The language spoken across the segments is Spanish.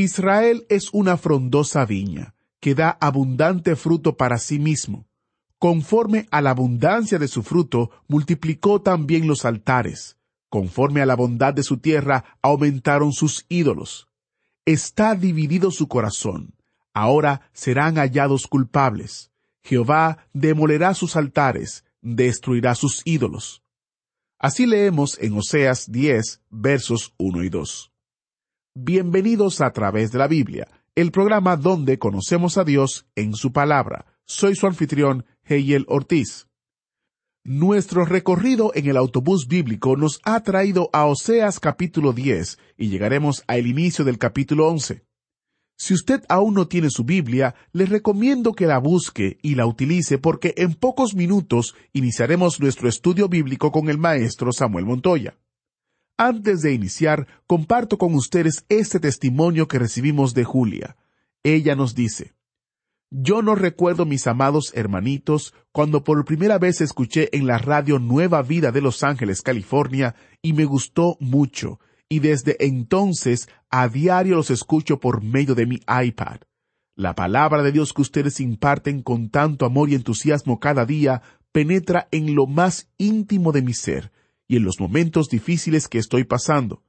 Israel es una frondosa viña que da abundante fruto para sí mismo. Conforme a la abundancia de su fruto, multiplicó también los altares. Conforme a la bondad de su tierra, aumentaron sus ídolos. Está dividido su corazón. Ahora serán hallados culpables. Jehová demolerá sus altares, destruirá sus ídolos. Así leemos en Oseas 10, versos 1 y 2. Bienvenidos a través de la Biblia, el programa donde conocemos a Dios en su palabra. Soy su anfitrión, Heyel Ortiz. Nuestro recorrido en el autobús bíblico nos ha traído a Oseas capítulo 10 y llegaremos al inicio del capítulo 11. Si usted aún no tiene su Biblia, le recomiendo que la busque y la utilice porque en pocos minutos iniciaremos nuestro estudio bíblico con el maestro Samuel Montoya. Antes de iniciar, comparto con ustedes este testimonio que recibimos de Julia. Ella nos dice, Yo no recuerdo, mis amados hermanitos, cuando por primera vez escuché en la radio Nueva Vida de Los Ángeles, California, y me gustó mucho, y desde entonces a diario los escucho por medio de mi iPad. La palabra de Dios que ustedes imparten con tanto amor y entusiasmo cada día penetra en lo más íntimo de mi ser y en los momentos difíciles que estoy pasando.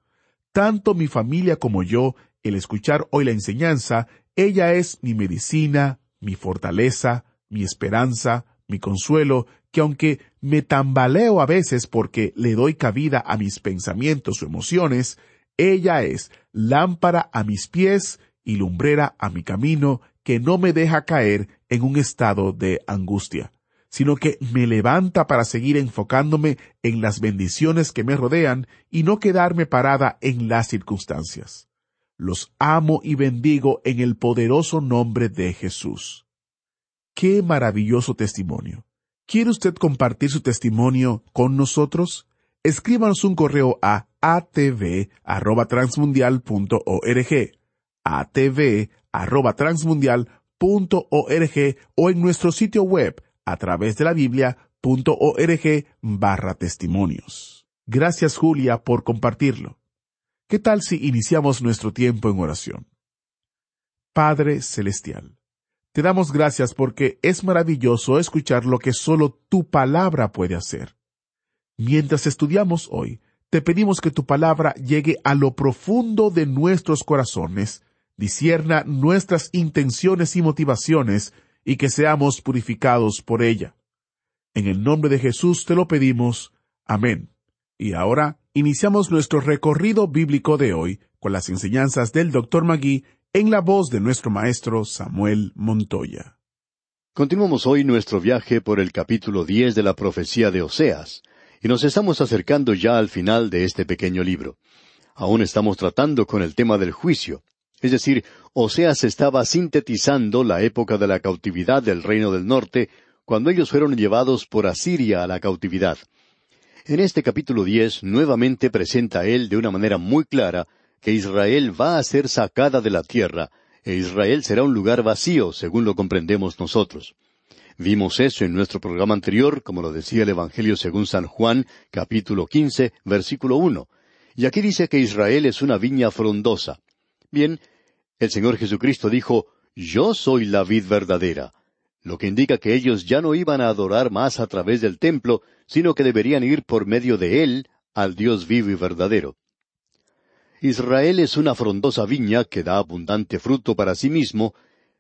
Tanto mi familia como yo, el escuchar hoy la enseñanza, ella es mi medicina, mi fortaleza, mi esperanza, mi consuelo, que aunque me tambaleo a veces porque le doy cabida a mis pensamientos o emociones, ella es lámpara a mis pies y lumbrera a mi camino que no me deja caer en un estado de angustia, sino que me levanta para seguir enfocándome en las bendiciones que me rodean y no quedarme parada en las circunstancias. Los amo y bendigo en el poderoso nombre de Jesús. Qué maravilloso testimonio. ¿Quiere usted compartir su testimonio con nosotros? Escríbanos un correo a atv@transmundial.org, atv@transmundial.org o en nuestro sitio web a través de la biblia.org barra testimonios. Gracias Julia por compartirlo. ¿Qué tal si iniciamos nuestro tiempo en oración? Padre Celestial, te damos gracias porque es maravilloso escuchar lo que solo tu palabra puede hacer. Mientras estudiamos hoy, te pedimos que tu palabra llegue a lo profundo de nuestros corazones, disierna nuestras intenciones y motivaciones, y que seamos purificados por ella. En el nombre de Jesús te lo pedimos. Amén. Y ahora iniciamos nuestro recorrido bíblico de hoy con las enseñanzas del Dr. Magui en la voz de nuestro maestro Samuel Montoya. Continuamos hoy nuestro viaje por el capítulo diez de la profecía de Oseas, y nos estamos acercando ya al final de este pequeño libro. Aún estamos tratando con el tema del juicio, es decir, Oseas estaba sintetizando la época de la cautividad del reino del norte, cuando ellos fueron llevados por Asiria a la cautividad. En este capítulo diez nuevamente presenta él de una manera muy clara que Israel va a ser sacada de la tierra, e Israel será un lugar vacío, según lo comprendemos nosotros. Vimos eso en nuestro programa anterior, como lo decía el Evangelio según San Juan, capítulo quince, versículo uno. Y aquí dice que Israel es una viña frondosa. Bien, el Señor Jesucristo dijo, Yo soy la vid verdadera, lo que indica que ellos ya no iban a adorar más a través del templo, sino que deberían ir por medio de él al Dios vivo y verdadero. Israel es una frondosa viña que da abundante fruto para sí mismo,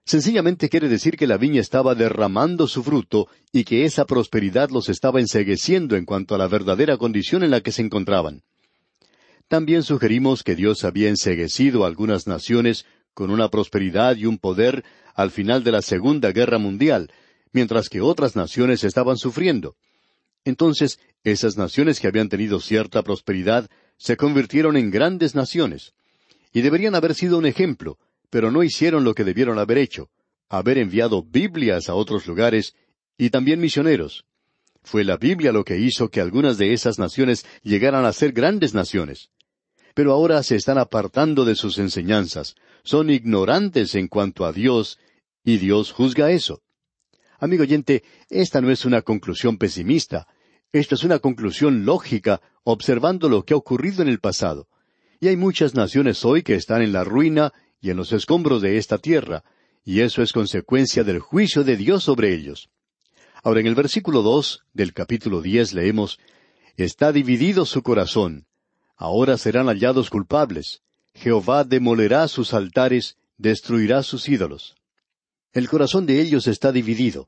sencillamente quiere decir que la viña estaba derramando su fruto y que esa prosperidad los estaba ensegueciendo en cuanto a la verdadera condición en la que se encontraban. También sugerimos que Dios había enseguecido a algunas naciones con una prosperidad y un poder al final de la Segunda Guerra Mundial, mientras que otras naciones estaban sufriendo. Entonces, esas naciones que habían tenido cierta prosperidad se convirtieron en grandes naciones. y deberían haber sido un ejemplo, pero no hicieron lo que debieron haber hecho, haber enviado Biblias a otros lugares y también misioneros. Fue la Biblia lo que hizo que algunas de esas naciones llegaran a ser grandes naciones. Pero ahora se están apartando de sus enseñanzas, son ignorantes en cuanto a Dios, y Dios juzga eso. Amigo oyente, esta no es una conclusión pesimista, esta es una conclusión lógica, observando lo que ha ocurrido en el pasado. Y hay muchas naciones hoy que están en la ruina y en los escombros de esta tierra, y eso es consecuencia del juicio de Dios sobre ellos. Ahora en el versículo dos del capítulo diez leemos Está dividido su corazón. Ahora serán hallados culpables. Jehová demolerá sus altares, destruirá sus ídolos. El corazón de ellos está dividido.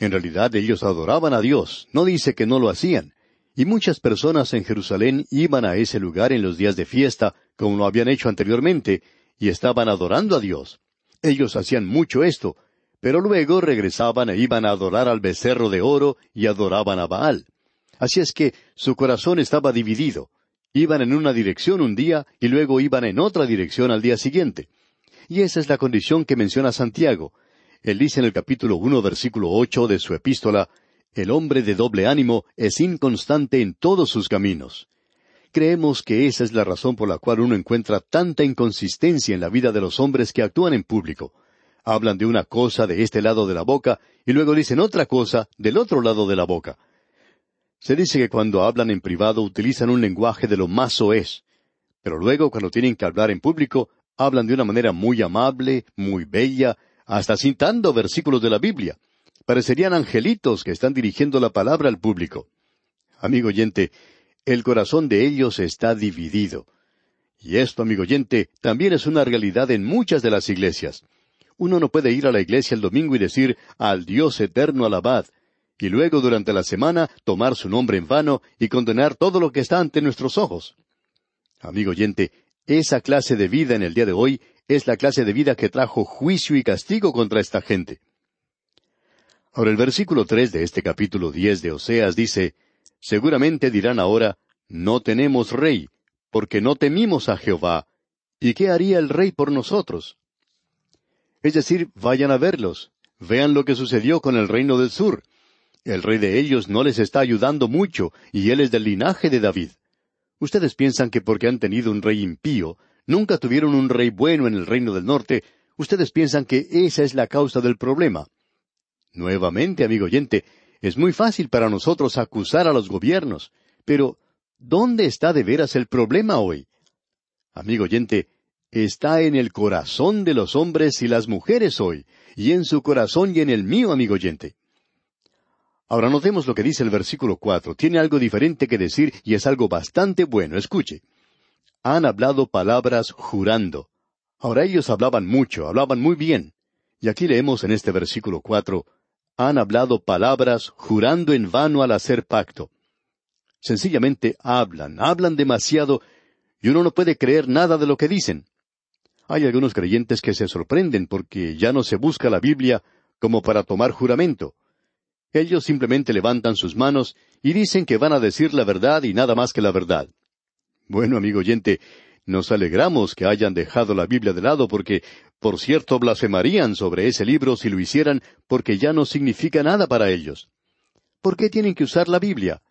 En realidad ellos adoraban a Dios, no dice que no lo hacían. Y muchas personas en Jerusalén iban a ese lugar en los días de fiesta, como lo habían hecho anteriormente, y estaban adorando a Dios. Ellos hacían mucho esto, pero luego regresaban e iban a adorar al becerro de oro y adoraban a Baal. Así es que su corazón estaba dividido. Iban en una dirección un día y luego iban en otra dirección al día siguiente. Y esa es la condición que menciona Santiago. Él dice en el capítulo uno, versículo ocho de su epístola, El hombre de doble ánimo es inconstante en todos sus caminos. Creemos que esa es la razón por la cual uno encuentra tanta inconsistencia en la vida de los hombres que actúan en público. Hablan de una cosa de este lado de la boca y luego dicen otra cosa del otro lado de la boca. Se dice que cuando hablan en privado utilizan un lenguaje de lo más soez, pero luego cuando tienen que hablar en público hablan de una manera muy amable, muy bella, hasta citando versículos de la Biblia. Parecerían angelitos que están dirigiendo la palabra al público. Amigo oyente, el corazón de ellos está dividido. Y esto, amigo oyente, también es una realidad en muchas de las iglesias. Uno no puede ir a la iglesia el domingo y decir al Dios eterno alabad, y luego durante la semana tomar su nombre en vano y condenar todo lo que está ante nuestros ojos. Amigo oyente, esa clase de vida en el día de hoy es la clase de vida que trajo juicio y castigo contra esta gente. Ahora el versículo tres de este capítulo diez de Oseas dice, Seguramente dirán ahora, No tenemos rey, porque no temimos a Jehová. ¿Y qué haría el rey por nosotros? Es decir, vayan a verlos, vean lo que sucedió con el reino del sur. El rey de ellos no les está ayudando mucho, y él es del linaje de David. Ustedes piensan que porque han tenido un rey impío, nunca tuvieron un rey bueno en el reino del norte, ustedes piensan que esa es la causa del problema. Nuevamente, amigo oyente, es muy fácil para nosotros acusar a los gobiernos, pero ¿dónde está de veras el problema hoy? Amigo oyente, está en el corazón de los hombres y las mujeres hoy, y en su corazón y en el mío, amigo oyente. Ahora notemos lo que dice el versículo cuatro. Tiene algo diferente que decir y es algo bastante bueno. Escuche han hablado palabras jurando. Ahora ellos hablaban mucho, hablaban muy bien. Y aquí leemos en este versículo cuatro, han hablado palabras jurando en vano al hacer pacto. Sencillamente hablan, hablan demasiado, y uno no puede creer nada de lo que dicen. Hay algunos creyentes que se sorprenden porque ya no se busca la Biblia como para tomar juramento. Ellos simplemente levantan sus manos y dicen que van a decir la verdad y nada más que la verdad. Bueno, amigo oyente, nos alegramos que hayan dejado la Biblia de lado porque, por cierto, blasfemarían sobre ese libro si lo hicieran porque ya no significa nada para ellos. ¿Por qué tienen que usar la Biblia?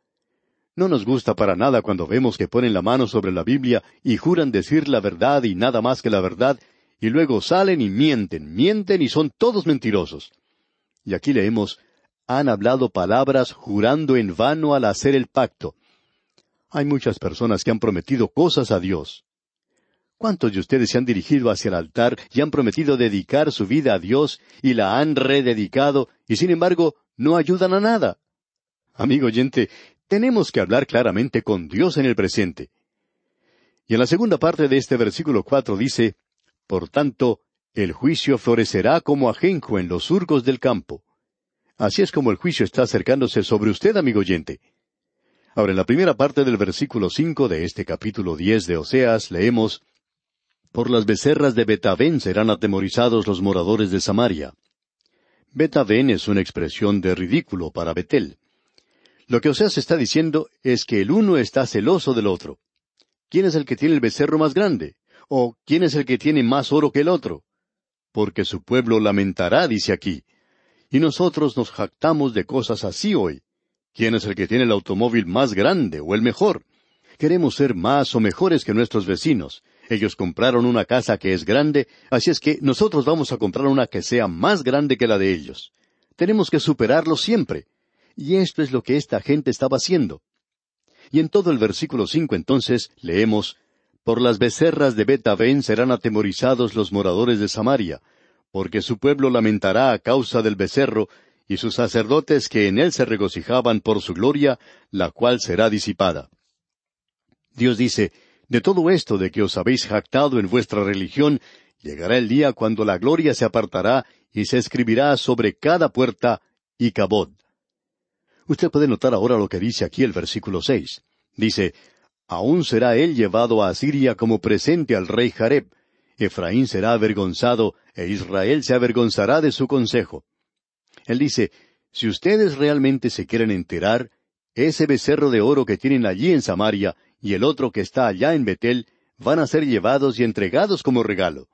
No nos gusta para nada cuando vemos que ponen la mano sobre la Biblia y juran decir la verdad y nada más que la verdad, y luego salen y mienten, mienten y son todos mentirosos. Y aquí leemos, han hablado palabras jurando en vano al hacer el pacto. Hay muchas personas que han prometido cosas a Dios. ¿Cuántos de ustedes se han dirigido hacia el altar y han prometido dedicar su vida a Dios y la han rededicado y sin embargo no ayudan a nada? Amigo oyente, tenemos que hablar claramente con Dios en el presente. Y en la segunda parte de este versículo cuatro dice, Por tanto, el juicio florecerá como ajenjo en los surcos del campo. Así es como el juicio está acercándose sobre usted, amigo oyente. Ahora, en la primera parte del versículo cinco de este capítulo diez de Oseas leemos Por las becerras de Betavén serán atemorizados los moradores de Samaria. Betavén es una expresión de ridículo para Betel. Lo que Oseas está diciendo es que el uno está celoso del otro. ¿Quién es el que tiene el becerro más grande? ¿O quién es el que tiene más oro que el otro? Porque su pueblo lamentará, dice aquí. Y nosotros nos jactamos de cosas así hoy. ¿Quién es el que tiene el automóvil más grande o el mejor? Queremos ser más o mejores que nuestros vecinos. Ellos compraron una casa que es grande, así es que nosotros vamos a comprar una que sea más grande que la de ellos. Tenemos que superarlo siempre. Y esto es lo que esta gente estaba haciendo. Y en todo el versículo cinco entonces leemos Por las becerras de Betaben serán atemorizados los moradores de Samaria, porque su pueblo lamentará a causa del becerro, y sus sacerdotes que en él se regocijaban por su gloria, la cual será disipada. Dios dice, de todo esto de que os habéis jactado en vuestra religión, llegará el día cuando la gloria se apartará y se escribirá sobre cada puerta y cabod. Usted puede notar ahora lo que dice aquí el versículo seis. Dice, Aún será él llevado a Asiria como presente al rey Jareb. Efraín será avergonzado, e Israel se avergonzará de su consejo. Él dice, si ustedes realmente se quieren enterar, ese becerro de oro que tienen allí en Samaria y el otro que está allá en Betel van a ser llevados y entregados como regalo.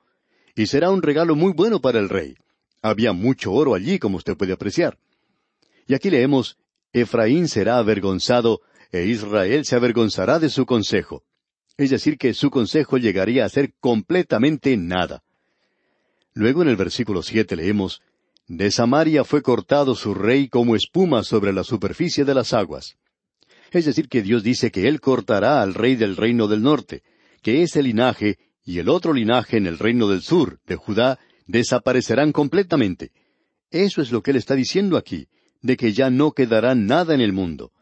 Y será un regalo muy bueno para el rey. Había mucho oro allí, como usted puede apreciar. Y aquí leemos, Efraín será avergonzado, e Israel se avergonzará de su consejo. Es decir, que su consejo llegaría a ser completamente nada. Luego en el versículo siete leemos, De Samaria fue cortado su rey como espuma sobre la superficie de las aguas. Es decir, que Dios dice que Él cortará al rey del reino del norte, que ese linaje y el otro linaje en el reino del sur, de Judá, desaparecerán completamente. Eso es lo que Él está diciendo aquí, de que ya no quedará nada en el mundo.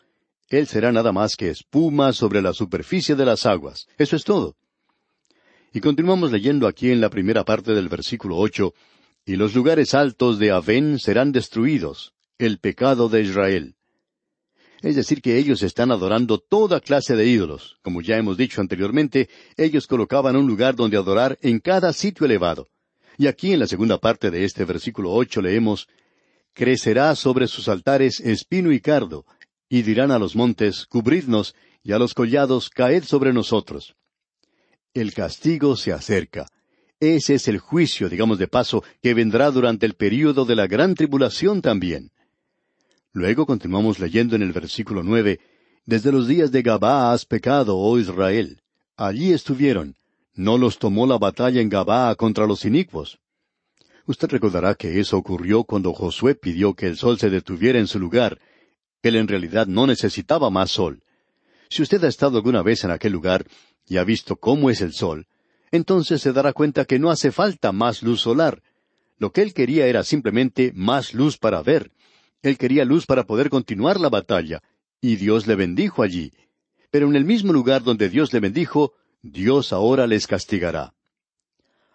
Él será nada más que espuma sobre la superficie de las aguas. Eso es todo. Y continuamos leyendo aquí en la primera parte del versículo ocho, y los lugares altos de Avén serán destruidos, el pecado de Israel. Es decir, que ellos están adorando toda clase de ídolos. Como ya hemos dicho anteriormente, ellos colocaban un lugar donde adorar en cada sitio elevado. Y aquí en la segunda parte de este versículo ocho leemos Crecerá sobre sus altares espino y cardo, y dirán a los montes, Cubridnos, y a los collados, Caed sobre nosotros. El castigo se acerca. Ese es el juicio, digamos de paso, que vendrá durante el período de la gran tribulación también. Luego continuamos leyendo en el versículo nueve, Desde los días de Gabá has pecado, oh Israel. Allí estuvieron. No los tomó la batalla en Gabá contra los inicuos. Usted recordará que eso ocurrió cuando Josué pidió que el sol se detuviera en su lugar. Él en realidad no necesitaba más sol. Si usted ha estado alguna vez en aquel lugar y ha visto cómo es el sol, entonces se dará cuenta que no hace falta más luz solar. Lo que él quería era simplemente más luz para ver. Él quería luz para poder continuar la batalla, y Dios le bendijo allí. Pero en el mismo lugar donde Dios le bendijo, Dios ahora les castigará.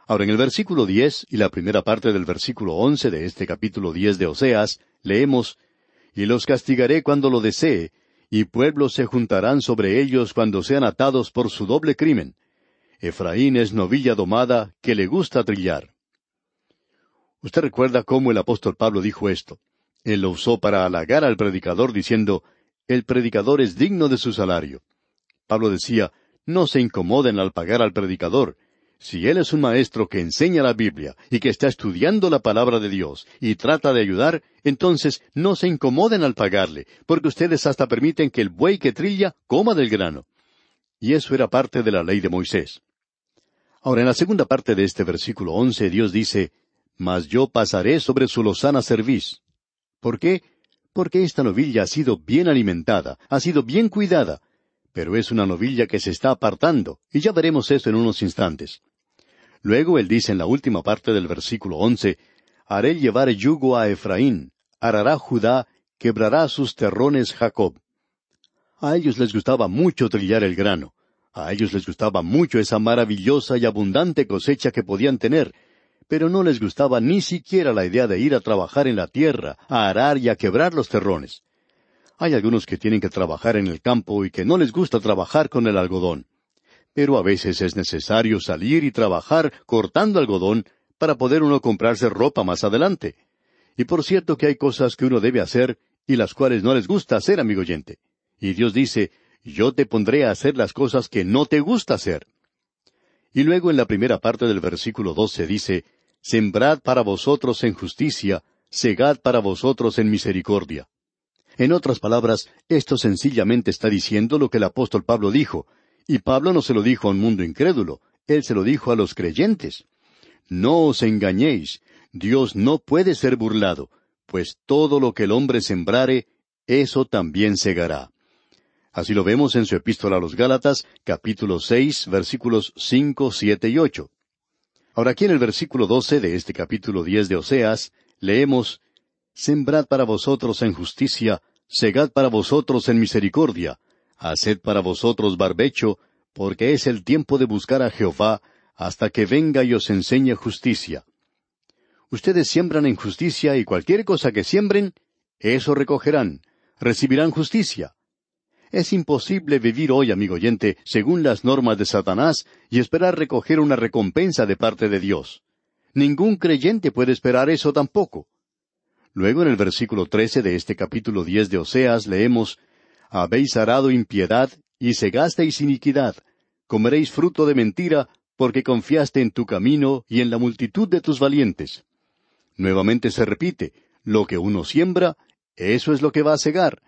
Ahora en el versículo diez y la primera parte del versículo once de este capítulo diez de Oseas, leemos Y los castigaré cuando lo desee, y pueblos se juntarán sobre ellos cuando sean atados por su doble crimen. Efraín es novilla domada que le gusta trillar. Usted recuerda cómo el apóstol Pablo dijo esto. Él lo usó para halagar al predicador diciendo, el predicador es digno de su salario. Pablo decía, no se incomoden al pagar al predicador. Si él es un maestro que enseña la Biblia y que está estudiando la palabra de Dios y trata de ayudar, entonces no se incomoden al pagarle, porque ustedes hasta permiten que el buey que trilla coma del grano. Y eso era parte de la ley de Moisés. Ahora, en la segunda parte de este versículo once, Dios dice, Mas yo pasaré sobre su lozana cerviz. ¿Por qué? Porque esta novilla ha sido bien alimentada, ha sido bien cuidada, pero es una novilla que se está apartando, y ya veremos eso en unos instantes. Luego él dice en la última parte del versículo once, Haré llevar yugo a Efraín, arará Judá, quebrará sus terrones Jacob. A ellos les gustaba mucho trillar el grano, a ellos les gustaba mucho esa maravillosa y abundante cosecha que podían tener, pero no les gustaba ni siquiera la idea de ir a trabajar en la tierra, a arar y a quebrar los terrones. Hay algunos que tienen que trabajar en el campo y que no les gusta trabajar con el algodón. Pero a veces es necesario salir y trabajar cortando algodón para poder uno comprarse ropa más adelante. Y por cierto que hay cosas que uno debe hacer y las cuales no les gusta hacer, amigo oyente. Y Dios dice, yo te pondré a hacer las cosas que no te gusta hacer. Y luego en la primera parte del versículo doce dice, Sembrad para vosotros en justicia, segad para vosotros en misericordia. En otras palabras, esto sencillamente está diciendo lo que el apóstol Pablo dijo, y Pablo no se lo dijo a un mundo incrédulo, él se lo dijo a los creyentes. No os engañéis, Dios no puede ser burlado, pues todo lo que el hombre sembrare, eso también segará. Así lo vemos en su epístola a los Gálatas, capítulo seis, versículos cinco, siete y ocho. Ahora aquí en el versículo doce de este capítulo diez de Oseas, leemos Sembrad para vosotros en justicia, segad para vosotros en misericordia, haced para vosotros barbecho, porque es el tiempo de buscar a Jehová, hasta que venga y os enseñe justicia. Ustedes siembran en justicia y cualquier cosa que siembren, eso recogerán, recibirán justicia. Es imposible vivir hoy, amigo oyente, según las normas de Satanás y esperar recoger una recompensa de parte de Dios. Ningún creyente puede esperar eso tampoco. Luego en el versículo trece de este capítulo diez de Oseas leemos Habéis arado impiedad y segasteis iniquidad, comeréis fruto de mentira, porque confiaste en tu camino y en la multitud de tus valientes. Nuevamente se repite, lo que uno siembra, eso es lo que va a segar.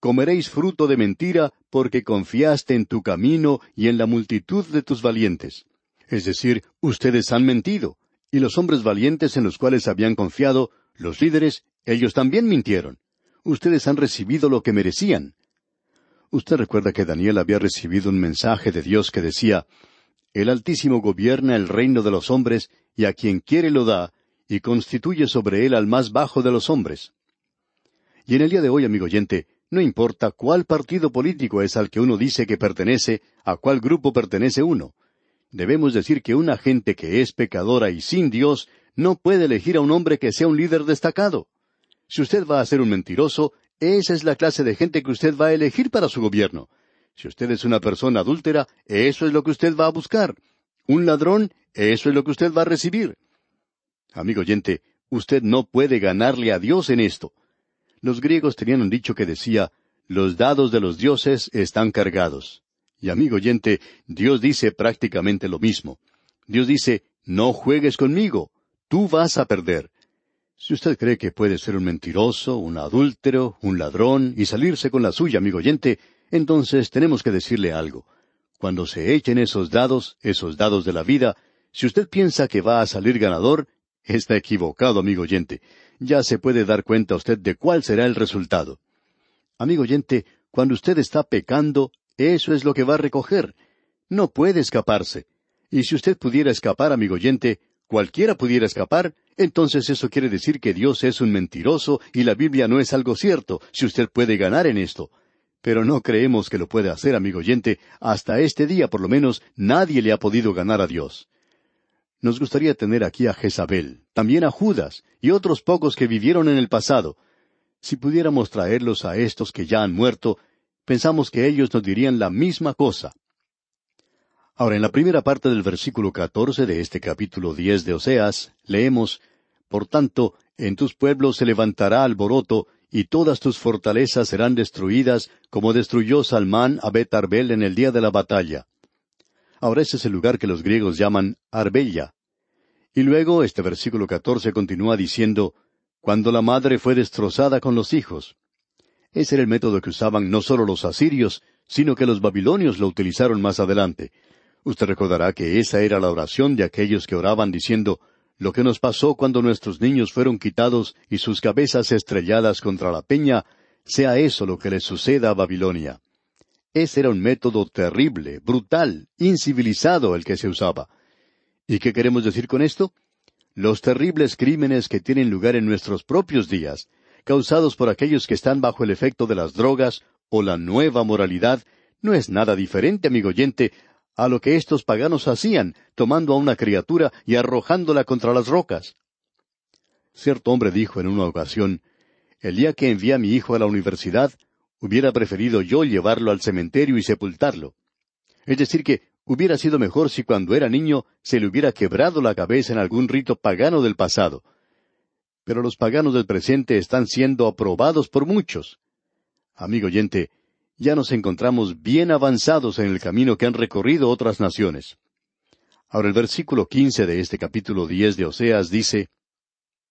Comeréis fruto de mentira, porque confiaste en tu camino y en la multitud de tus valientes. Es decir, ustedes han mentido, y los hombres valientes en los cuales habían confiado los líderes, ellos también mintieron. Ustedes han recibido lo que merecían. Usted recuerda que Daniel había recibido un mensaje de Dios que decía, El Altísimo gobierna el reino de los hombres, y a quien quiere lo da, y constituye sobre él al más bajo de los hombres. Y en el día de hoy, amigo oyente, no importa cuál partido político es al que uno dice que pertenece, a cuál grupo pertenece uno. Debemos decir que una gente que es pecadora y sin Dios no puede elegir a un hombre que sea un líder destacado. Si usted va a ser un mentiroso, esa es la clase de gente que usted va a elegir para su gobierno. Si usted es una persona adúltera, eso es lo que usted va a buscar. Un ladrón, eso es lo que usted va a recibir. Amigo oyente, usted no puede ganarle a Dios en esto. Los griegos tenían un dicho que decía, los dados de los dioses están cargados. Y amigo oyente, Dios dice prácticamente lo mismo. Dios dice, no juegues conmigo tú vas a perder. Si usted cree que puede ser un mentiroso, un adúltero, un ladrón y salirse con la suya, amigo oyente, entonces tenemos que decirle algo. Cuando se echen esos dados, esos dados de la vida, si usted piensa que va a salir ganador, está equivocado, amigo oyente. Ya se puede dar cuenta usted de cuál será el resultado. Amigo oyente, cuando usted está pecando, eso es lo que va a recoger. No puede escaparse. Y si usted pudiera escapar, amigo oyente, cualquiera pudiera escapar, entonces eso quiere decir que Dios es un mentiroso y la Biblia no es algo cierto, si usted puede ganar en esto. Pero no creemos que lo puede hacer, amigo oyente. Hasta este día, por lo menos, nadie le ha podido ganar a Dios. Nos gustaría tener aquí a Jezabel, también a Judas y otros pocos que vivieron en el pasado. Si pudiéramos traerlos a estos que ya han muerto, pensamos que ellos nos dirían la misma cosa. Ahora, en la primera parte del versículo catorce de este capítulo diez de Oseas, leemos Por tanto, en tus pueblos se levantará alboroto, y todas tus fortalezas serán destruidas, como destruyó Salmán a Bet Arbel en el día de la batalla. Ahora ese es el lugar que los griegos llaman Arbella. Y luego este versículo catorce continúa diciendo Cuando la madre fue destrozada con los hijos. Ese era el método que usaban no solo los asirios, sino que los babilonios lo utilizaron más adelante. Usted recordará que esa era la oración de aquellos que oraban diciendo, lo que nos pasó cuando nuestros niños fueron quitados y sus cabezas estrelladas contra la peña, sea eso lo que les suceda a Babilonia. Ese era un método terrible, brutal, incivilizado el que se usaba. ¿Y qué queremos decir con esto? Los terribles crímenes que tienen lugar en nuestros propios días, causados por aquellos que están bajo el efecto de las drogas o la nueva moralidad, no es nada diferente, amigo oyente, a lo que estos paganos hacían, tomando a una criatura y arrojándola contra las rocas. Cierto hombre dijo en una ocasión, El día que envié a mi hijo a la universidad, hubiera preferido yo llevarlo al cementerio y sepultarlo. Es decir, que hubiera sido mejor si cuando era niño se le hubiera quebrado la cabeza en algún rito pagano del pasado. Pero los paganos del presente están siendo aprobados por muchos. Amigo oyente, ya nos encontramos bien avanzados en el camino que han recorrido otras naciones. Ahora el versículo quince de este capítulo diez de Oseas dice,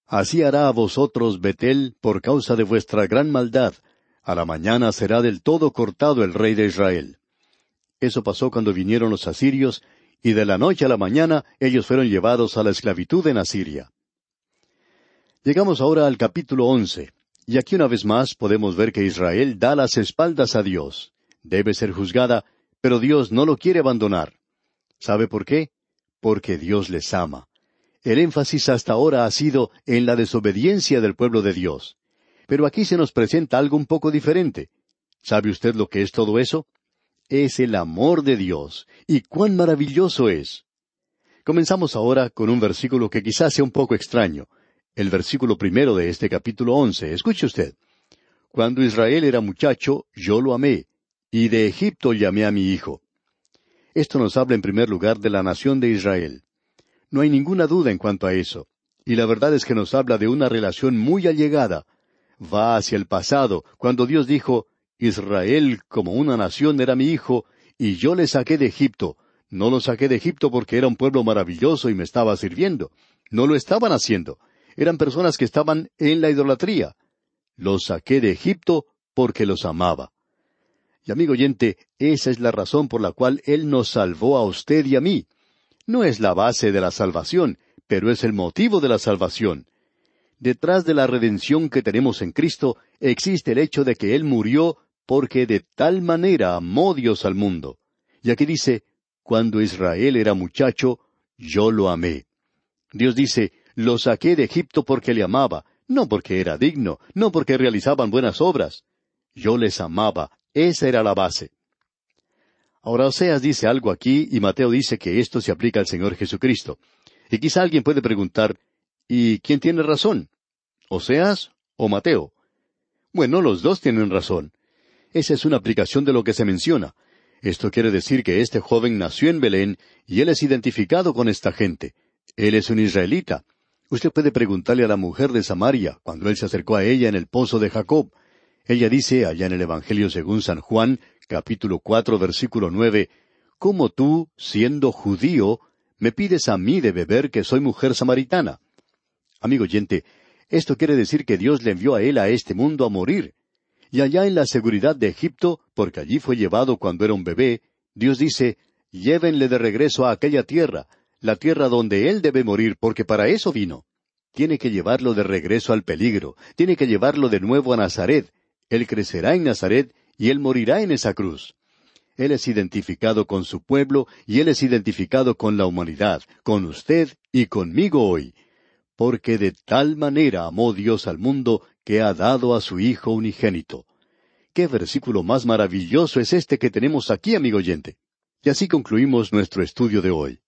Así hará a vosotros Betel por causa de vuestra gran maldad. A la mañana será del todo cortado el rey de Israel. Eso pasó cuando vinieron los asirios, y de la noche a la mañana ellos fueron llevados a la esclavitud en Asiria. Llegamos ahora al capítulo once, y aquí una vez más podemos ver que Israel da las espaldas a Dios. Debe ser juzgada, pero Dios no lo quiere abandonar. ¿Sabe por qué? Porque Dios les ama. El énfasis hasta ahora ha sido en la desobediencia del pueblo de Dios. Pero aquí se nos presenta algo un poco diferente. ¿Sabe usted lo que es todo eso? Es el amor de Dios. ¿Y cuán maravilloso es? Comenzamos ahora con un versículo que quizás sea un poco extraño. El versículo primero de este capítulo once. Escuche usted. Cuando Israel era muchacho, yo lo amé, y de Egipto llamé a mi hijo. Esto nos habla en primer lugar de la nación de Israel. No hay ninguna duda en cuanto a eso. Y la verdad es que nos habla de una relación muy allegada. Va hacia el pasado, cuando Dios dijo, Israel como una nación era mi hijo, y yo le saqué de Egipto. No lo saqué de Egipto porque era un pueblo maravilloso y me estaba sirviendo. No lo estaban haciendo. Eran personas que estaban en la idolatría. Los saqué de Egipto porque los amaba. Y amigo oyente, esa es la razón por la cual Él nos salvó a usted y a mí. No es la base de la salvación, pero es el motivo de la salvación. Detrás de la redención que tenemos en Cristo existe el hecho de que Él murió porque de tal manera amó Dios al mundo. Y aquí dice, cuando Israel era muchacho, yo lo amé. Dios dice, lo saqué de Egipto porque le amaba, no porque era digno, no porque realizaban buenas obras. Yo les amaba, esa era la base. Ahora Oseas dice algo aquí y Mateo dice que esto se aplica al Señor Jesucristo. Y quizá alguien puede preguntar, ¿y quién tiene razón? ¿Oseas o Mateo? Bueno, los dos tienen razón. Esa es una aplicación de lo que se menciona. Esto quiere decir que este joven nació en Belén y él es identificado con esta gente. Él es un israelita. Usted puede preguntarle a la mujer de Samaria cuando él se acercó a ella en el pozo de Jacob. Ella dice allá en el Evangelio según San Juan capítulo cuatro, versículo nueve, ¿Cómo tú, siendo judío, me pides a mí de beber que soy mujer samaritana? Amigo oyente, esto quiere decir que Dios le envió a él a este mundo a morir. Y allá en la seguridad de Egipto, porque allí fue llevado cuando era un bebé, Dios dice, llévenle de regreso a aquella tierra, la tierra donde él debe morir, porque para eso vino. Tiene que llevarlo de regreso al peligro, tiene que llevarlo de nuevo a Nazaret. Él crecerá en Nazaret y Él morirá en esa cruz. Él es identificado con su pueblo y Él es identificado con la humanidad, con usted y conmigo hoy. Porque de tal manera amó Dios al mundo que ha dado a su Hijo unigénito. Qué versículo más maravilloso es este que tenemos aquí, amigo oyente. Y así concluimos nuestro estudio de hoy.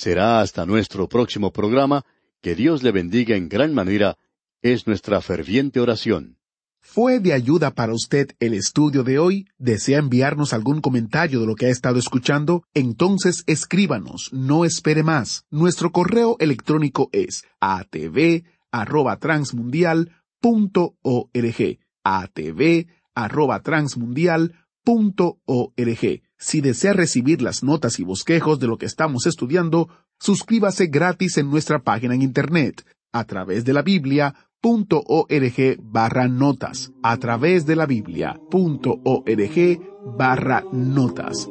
Será hasta nuestro próximo programa. Que Dios le bendiga en gran manera. Es nuestra ferviente oración. ¿Fue de ayuda para usted el estudio de hoy? ¿Desea enviarnos algún comentario de lo que ha estado escuchando? Entonces escríbanos, no espere más. Nuestro correo electrónico es atv@transmundial.org. atv@transmundial.org. Si desea recibir las notas y bosquejos de lo que estamos estudiando, suscríbase gratis en nuestra página en internet a través de la Biblia .org barra notas a través de la Biblia.org barra notas.